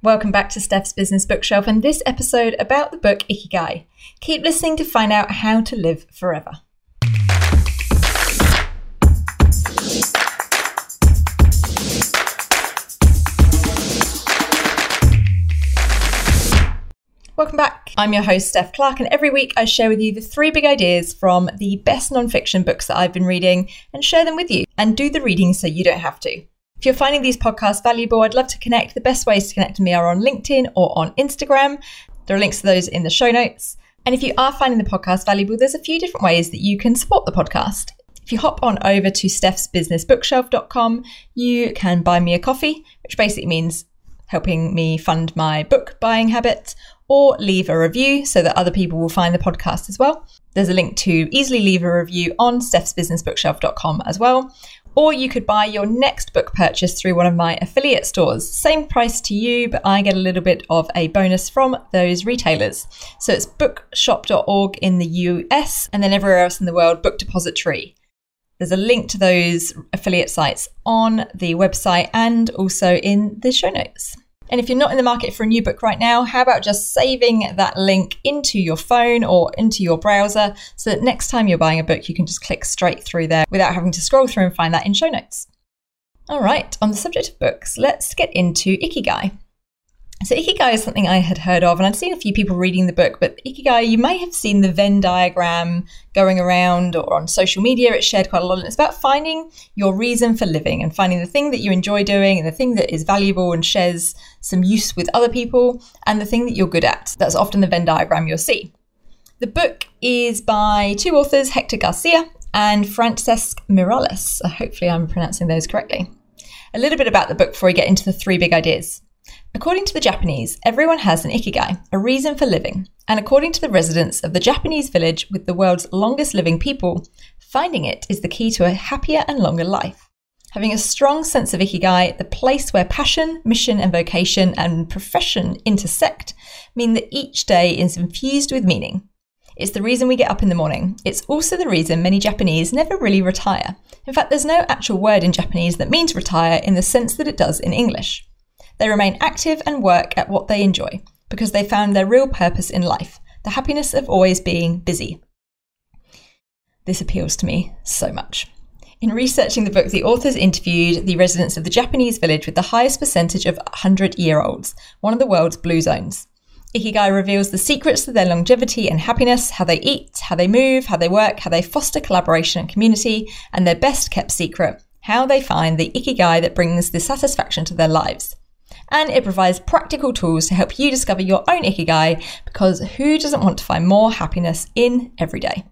Welcome back to Steph's Business Bookshelf and this episode about the book Ikigai. Keep listening to find out how to live forever. Welcome back. I'm your host, Steph Clark, and every week I share with you the three big ideas from the best nonfiction books that I've been reading and share them with you and do the reading so you don't have to. If you're finding these podcasts valuable, I'd love to connect. The best ways to connect to me are on LinkedIn or on Instagram. There are links to those in the show notes. And if you are finding the podcast valuable, there's a few different ways that you can support the podcast. If you hop on over to stephsbusinessbookshelf.com, you can buy me a coffee, which basically means helping me fund my book buying habit, or leave a review so that other people will find the podcast as well. There's a link to easily leave a review on stephsbusinessbookshelf.com as well. Or you could buy your next book purchase through one of my affiliate stores. Same price to you, but I get a little bit of a bonus from those retailers. So it's bookshop.org in the US and then everywhere else in the world, Book Depository. There's a link to those affiliate sites on the website and also in the show notes. And if you're not in the market for a new book right now, how about just saving that link into your phone or into your browser so that next time you're buying a book, you can just click straight through there without having to scroll through and find that in show notes. All right, on the subject of books, let's get into Ikigai. So, Ikigai is something I had heard of, and I'd seen a few people reading the book. But Ikigai, you may have seen the Venn diagram going around or on social media. It's shared quite a lot. And it's about finding your reason for living and finding the thing that you enjoy doing and the thing that is valuable and shares some use with other people and the thing that you're good at. That's often the Venn diagram you'll see. The book is by two authors, Hector Garcia and Francesc Miralles. Hopefully, I'm pronouncing those correctly. A little bit about the book before we get into the three big ideas. According to the Japanese, everyone has an ikigai, a reason for living. And according to the residents of the Japanese village with the world's longest living people, finding it is the key to a happier and longer life. Having a strong sense of ikigai, the place where passion, mission, and vocation and profession intersect, mean that each day is infused with meaning. It's the reason we get up in the morning. It's also the reason many Japanese never really retire. In fact, there's no actual word in Japanese that means retire in the sense that it does in English. They remain active and work at what they enjoy because they found their real purpose in life the happiness of always being busy. This appeals to me so much. In researching the book, the authors interviewed the residents of the Japanese village with the highest percentage of 100 year olds, one of the world's blue zones. Ikigai reveals the secrets to their longevity and happiness, how they eat, how they move, how they work, how they foster collaboration and community, and their best kept secret, how they find the Ikigai that brings the satisfaction to their lives and it provides practical tools to help you discover your own ikigai because who doesn't want to find more happiness in every day?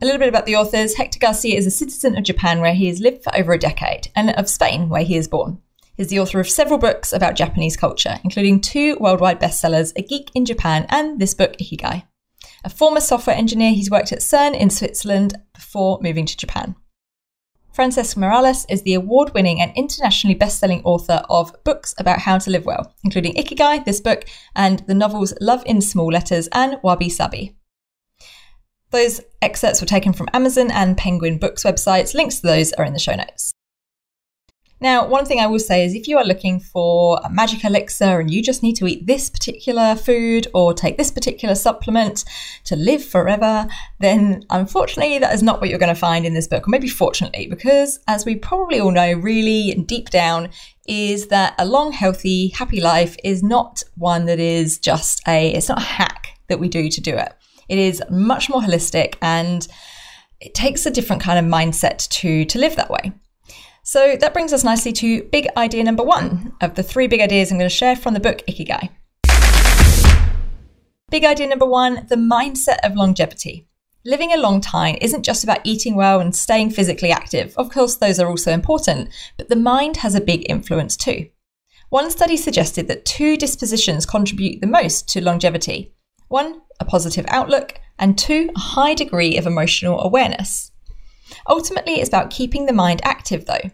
A little bit about the authors. Hector Garcia is a citizen of Japan where he has lived for over a decade and of Spain where he is born. He's the author of several books about Japanese culture, including two worldwide bestsellers, A Geek in Japan and this book, Ikigai. A former software engineer, he's worked at CERN in Switzerland before moving to Japan. Francesc Miralles is the award winning and internationally best selling author of books about how to live well, including Ikigai, this book, and the novels Love in Small Letters and Wabi Sabi. Those excerpts were taken from Amazon and Penguin Books websites. Links to those are in the show notes. Now, one thing I will say is if you are looking for a magic elixir and you just need to eat this particular food or take this particular supplement to live forever, then unfortunately that is not what you're going to find in this book, or maybe fortunately, because as we probably all know, really deep down, is that a long, healthy, happy life is not one that is just a, it's not a hack that we do to do it. It is much more holistic and it takes a different kind of mindset to, to live that way. So that brings us nicely to big idea number one of the three big ideas I'm going to share from the book Ikigai. Big idea number one the mindset of longevity. Living a long time isn't just about eating well and staying physically active. Of course, those are also important, but the mind has a big influence too. One study suggested that two dispositions contribute the most to longevity one, a positive outlook, and two, a high degree of emotional awareness. Ultimately, it's about keeping the mind active, though.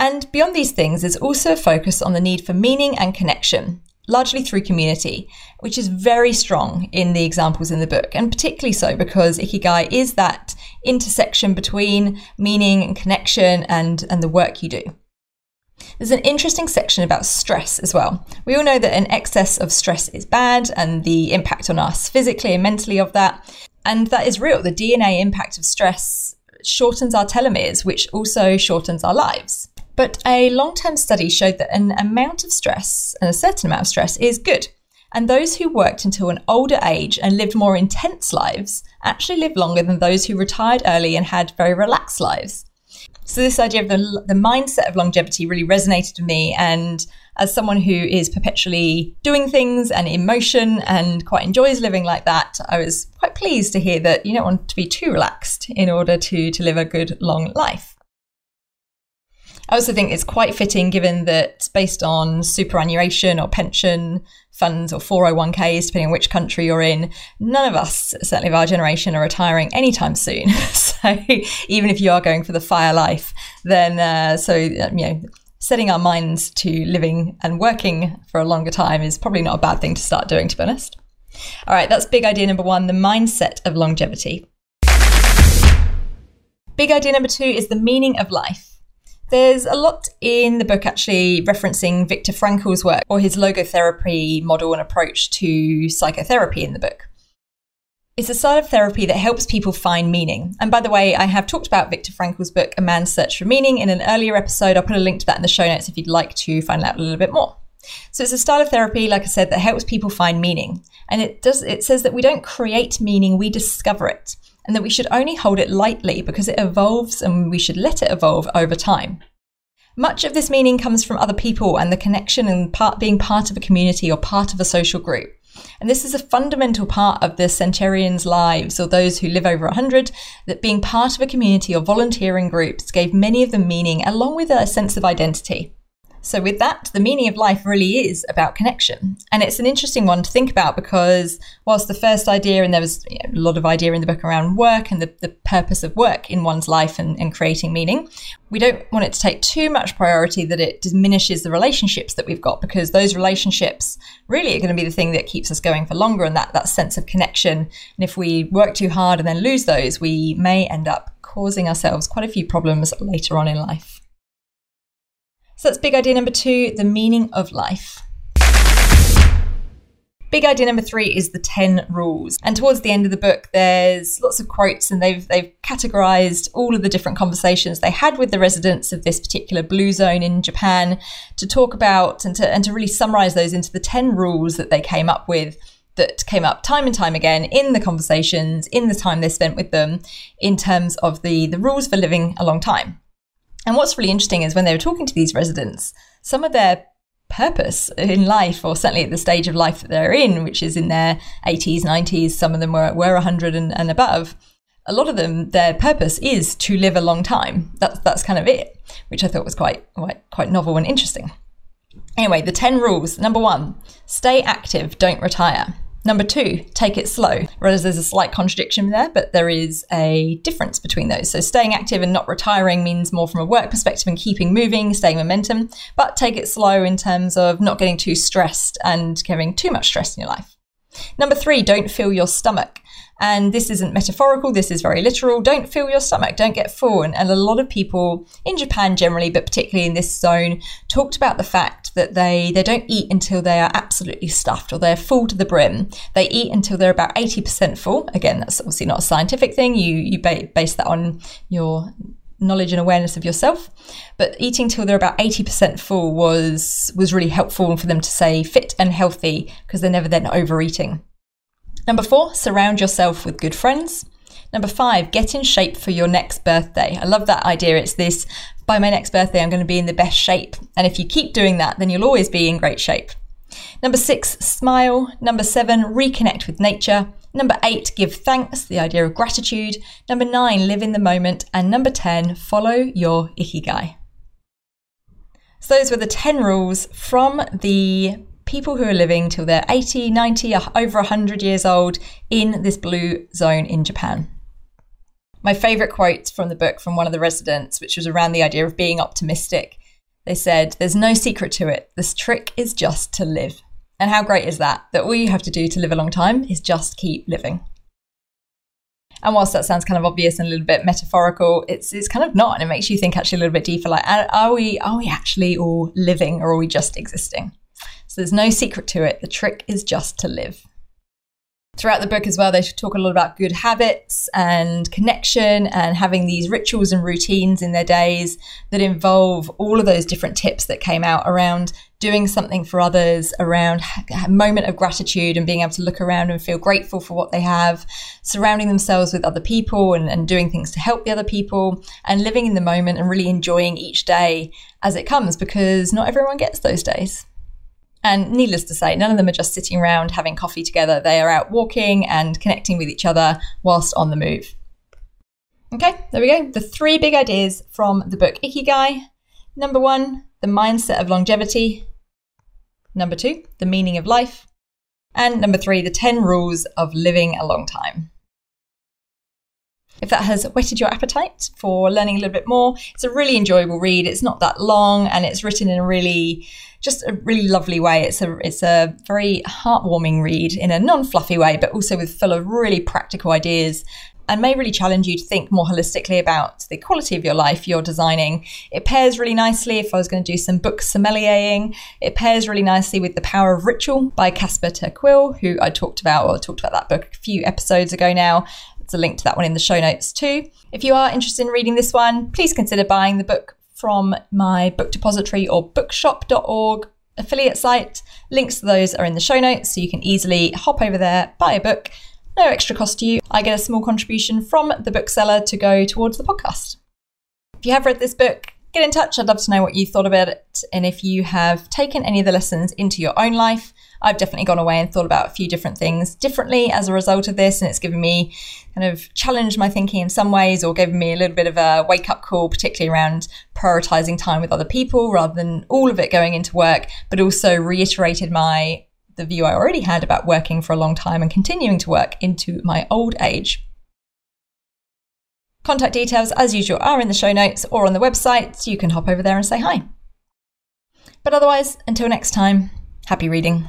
And beyond these things, there's also a focus on the need for meaning and connection, largely through community, which is very strong in the examples in the book, and particularly so because Ikigai is that intersection between meaning and connection and, and the work you do. There's an interesting section about stress as well. We all know that an excess of stress is bad and the impact on us physically and mentally of that. And that is real. The DNA impact of stress shortens our telomeres, which also shortens our lives. But a long term study showed that an amount of stress, and a certain amount of stress, is good. And those who worked until an older age and lived more intense lives actually lived longer than those who retired early and had very relaxed lives. So, this idea of the, the mindset of longevity really resonated with me. And as someone who is perpetually doing things and in motion and quite enjoys living like that, I was quite pleased to hear that you don't want to be too relaxed in order to, to live a good long life. I also think it's quite fitting given that based on superannuation or pension funds or 401ks, depending on which country you're in, none of us, certainly of our generation, are retiring anytime soon. so even if you are going for the fire life, then uh, so, you know, setting our minds to living and working for a longer time is probably not a bad thing to start doing, to be honest. All right, that's big idea number one the mindset of longevity. Big idea number two is the meaning of life. There's a lot in the book actually referencing Viktor Frankl's work or his logotherapy model and approach to psychotherapy in the book. It's a style of therapy that helps people find meaning. And by the way, I have talked about Viktor Frankl's book, A Man's Search for Meaning, in an earlier episode. I'll put a link to that in the show notes if you'd like to find out a little bit more. So it's a style of therapy, like I said, that helps people find meaning. And it does it says that we don't create meaning, we discover it and that we should only hold it lightly because it evolves and we should let it evolve over time. Much of this meaning comes from other people and the connection and part, being part of a community or part of a social group. And this is a fundamental part of the centurions' lives, or those who live over 100, that being part of a community or volunteering groups gave many of them meaning along with a sense of identity. So, with that, the meaning of life really is about connection. And it's an interesting one to think about because, whilst the first idea, and there was you know, a lot of idea in the book around work and the, the purpose of work in one's life and, and creating meaning, we don't want it to take too much priority that it diminishes the relationships that we've got because those relationships really are going to be the thing that keeps us going for longer and that, that sense of connection. And if we work too hard and then lose those, we may end up causing ourselves quite a few problems later on in life. So that's big idea number two the meaning of life. Big idea number three is the 10 rules. And towards the end of the book, there's lots of quotes, and they've, they've categorized all of the different conversations they had with the residents of this particular blue zone in Japan to talk about and to, and to really summarize those into the 10 rules that they came up with that came up time and time again in the conversations, in the time they spent with them, in terms of the, the rules for living a long time. And what's really interesting is when they were talking to these residents, some of their purpose in life, or certainly at the stage of life that they're in, which is in their 80s, 90s, some of them were, were 100 and, and above, a lot of them, their purpose is to live a long time. That's, that's kind of it, which I thought was quite, quite, quite novel and interesting. Anyway, the 10 rules. Number one, stay active, don't retire. Number two, take it slow. Whereas there's a slight contradiction there, but there is a difference between those. So staying active and not retiring means more from a work perspective and keeping moving, staying momentum, but take it slow in terms of not getting too stressed and having too much stress in your life. Number three, don't fill your stomach. And this isn't metaphorical, this is very literal. Don't fill your stomach, don't get full. And, and, a lot of people in Japan generally, but particularly in this zone, talked about the fact that they, they don't eat until they are absolutely stuffed or they're full to the brim. They eat until they're about 80% full. Again, that's obviously not a scientific thing. You, you base that on your knowledge and awareness of yourself. But eating till they're about 80% full was was really helpful for them to say fit and healthy because they're never then overeating. Number four, surround yourself with good friends. Number five, get in shape for your next birthday. I love that idea. It's this by my next birthday, I'm going to be in the best shape. And if you keep doing that, then you'll always be in great shape. Number six, smile. Number seven, reconnect with nature. Number eight, give thanks, the idea of gratitude. Number nine, live in the moment. And number 10, follow your ikigai. So those were the 10 rules from the people who are living till they're 80, 90, over 100 years old in this blue zone in Japan. My favourite quote from the book from one of the residents, which was around the idea of being optimistic. They said, There's no secret to it. This trick is just to live. And how great is that? That all you have to do to live a long time is just keep living. And whilst that sounds kind of obvious and a little bit metaphorical, it's it's kind of not, and it makes you think actually a little bit deeper. Like, are we are we actually all living, or are we just existing? So there's no secret to it. The trick is just to live. Throughout the book as well, they talk a lot about good habits and connection and having these rituals and routines in their days that involve all of those different tips that came out around doing something for others, around a moment of gratitude and being able to look around and feel grateful for what they have, surrounding themselves with other people and, and doing things to help the other people, and living in the moment and really enjoying each day as it comes because not everyone gets those days. And needless to say, none of them are just sitting around having coffee together. They are out walking and connecting with each other whilst on the move. Okay, there we go. The three big ideas from the book Ikigai. Number one, the mindset of longevity. Number two, the meaning of life. And number three, the 10 rules of living a long time. If that has whetted your appetite for learning a little bit more, it's a really enjoyable read. It's not that long and it's written in a really just a really lovely way. It's a it's a very heartwarming read in a non-fluffy way, but also with full of really practical ideas and may really challenge you to think more holistically about the quality of your life you're designing. It pairs really nicely if I was going to do some book sommeliering. It pairs really nicely with The Power of Ritual by Casper ter Kuile, who I talked about, or talked about that book a few episodes ago now. There's a link to that one in the show notes too. If you are interested in reading this one, please consider buying the book from my book depository or bookshop.org affiliate site. Links to those are in the show notes, so you can easily hop over there, buy a book, no extra cost to you. I get a small contribution from the bookseller to go towards the podcast. If you have read this book, get in touch. I'd love to know what you thought about it. And if you have taken any of the lessons into your own life, I've definitely gone away and thought about a few different things differently as a result of this. And it's given me kind of challenged my thinking in some ways or given me a little bit of a wake up call, particularly around prioritizing time with other people rather than all of it going into work, but also reiterated my the view I already had about working for a long time and continuing to work into my old age. Contact details, as usual, are in the show notes or on the website, so you can hop over there and say hi. But otherwise, until next time, Happy reading.